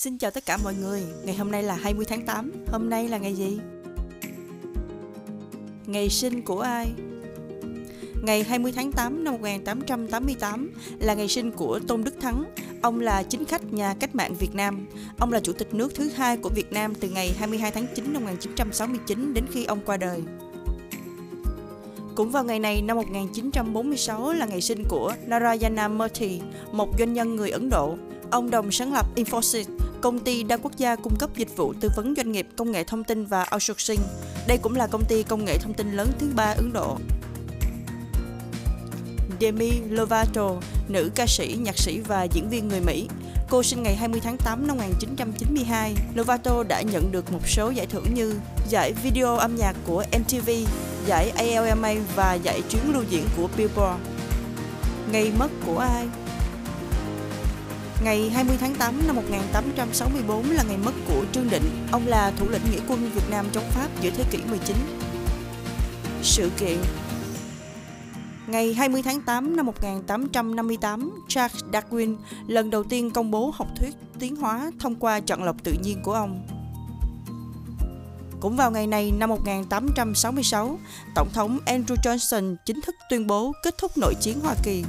Xin chào tất cả mọi người, ngày hôm nay là 20 tháng 8, hôm nay là ngày gì? Ngày sinh của ai? Ngày 20 tháng 8 năm 1888 là ngày sinh của Tôn Đức Thắng. Ông là chính khách nhà cách mạng Việt Nam. Ông là chủ tịch nước thứ hai của Việt Nam từ ngày 22 tháng 9 năm 1969 đến khi ông qua đời. Cũng vào ngày này năm 1946 là ngày sinh của Narayana Murthy, một doanh nhân người Ấn Độ. Ông đồng sáng lập Infosys, công ty đa quốc gia cung cấp dịch vụ tư vấn doanh nghiệp công nghệ thông tin và outsourcing. Đây cũng là công ty công nghệ thông tin lớn thứ ba Ấn Độ. Demi Lovato, nữ ca sĩ, nhạc sĩ và diễn viên người Mỹ. Cô sinh ngày 20 tháng 8 năm 1992. Lovato đã nhận được một số giải thưởng như giải video âm nhạc của MTV, giải ALMA và giải chuyến lưu diễn của Billboard. Ngày mất của ai? Ngày 20 tháng 8 năm 1864 là ngày mất của Trương Định. Ông là thủ lĩnh nghĩa quân Việt Nam chống Pháp giữa thế kỷ 19. Sự kiện Ngày 20 tháng 8 năm 1858, Charles Darwin lần đầu tiên công bố học thuyết tiến hóa thông qua chọn lọc tự nhiên của ông. Cũng vào ngày này năm 1866, Tổng thống Andrew Johnson chính thức tuyên bố kết thúc nội chiến Hoa Kỳ.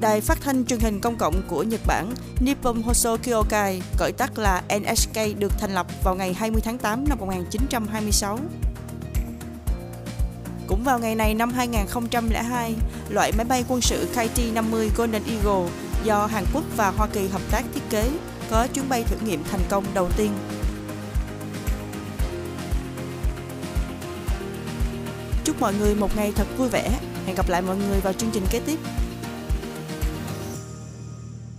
Đài phát thanh truyền hình công cộng của Nhật Bản Nippon Hoso Kyokai, gọi tắt là NHK, được thành lập vào ngày 20 tháng 8 năm 1926. Cũng vào ngày này năm 2002, loại máy bay quân sự KT-50 Golden Eagle do Hàn Quốc và Hoa Kỳ hợp tác thiết kế có chuyến bay thử nghiệm thành công đầu tiên. Chúc mọi người một ngày thật vui vẻ. Hẹn gặp lại mọi người vào chương trình kế tiếp.